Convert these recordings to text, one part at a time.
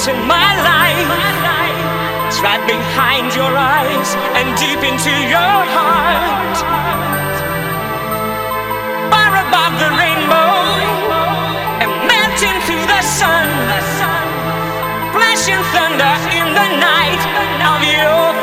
moments in my life. It's right behind your eyes and deep into your heart. Far above the rainbow and melting through the sun. Flashing thunder in the night of your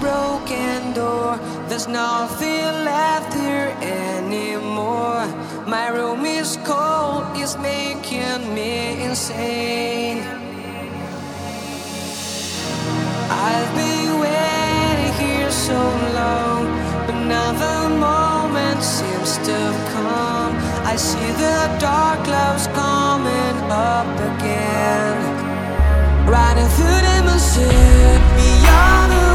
broken door. There's nothing left here anymore. My room is cold, it's making me insane. I've been waiting here so long, but now the moment seems to come. I see the dark clouds coming up again, riding through the machine beyond the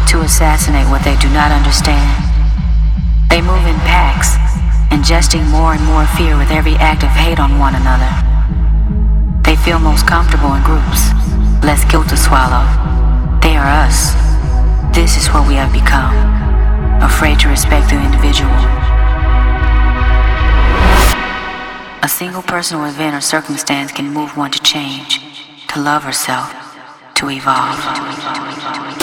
quick to assassinate what they do not understand. They move in packs, ingesting more and more fear with every act of hate on one another. They feel most comfortable in groups, less guilt to swallow. They are us. This is what we have become, afraid to respect the individual. A single personal event or circumstance can move one to change, to love herself, to evolve.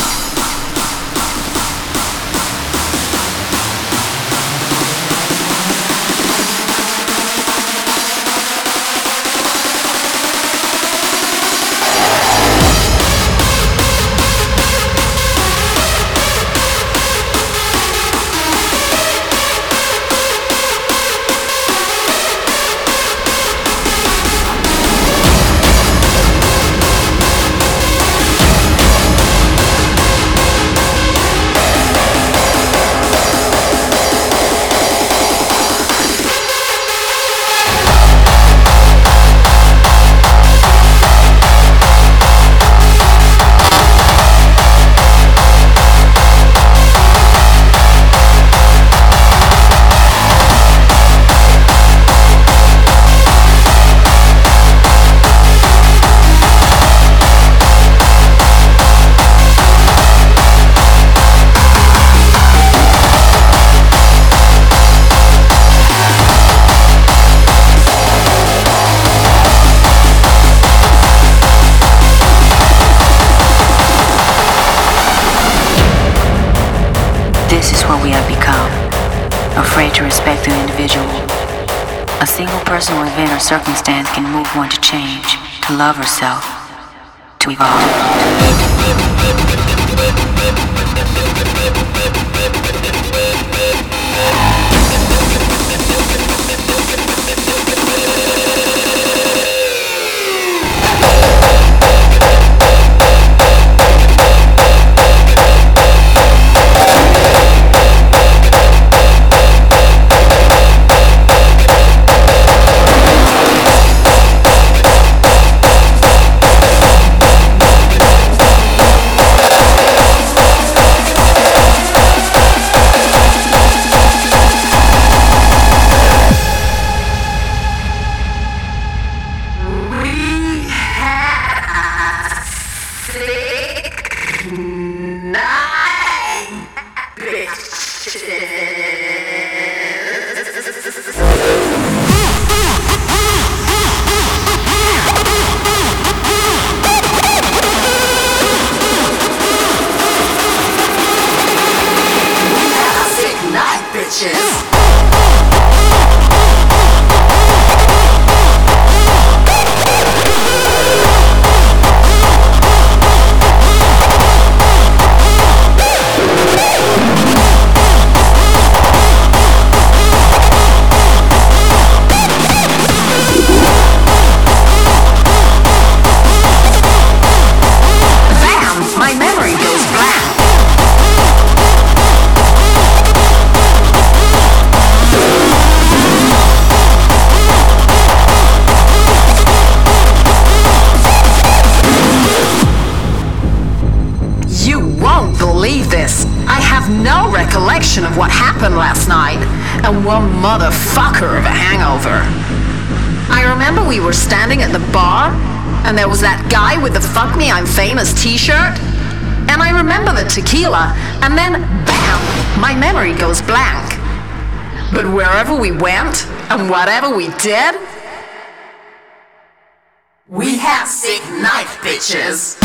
A single person or event or circumstance can move one to change, to love herself, to evolve. Motherfucker of a hangover. I remember we were standing at the bar, and there was that guy with the Fuck Me I'm Famous t shirt. And I remember the tequila, and then bam, my memory goes blank. But wherever we went, and whatever we did, we had sick night, bitches.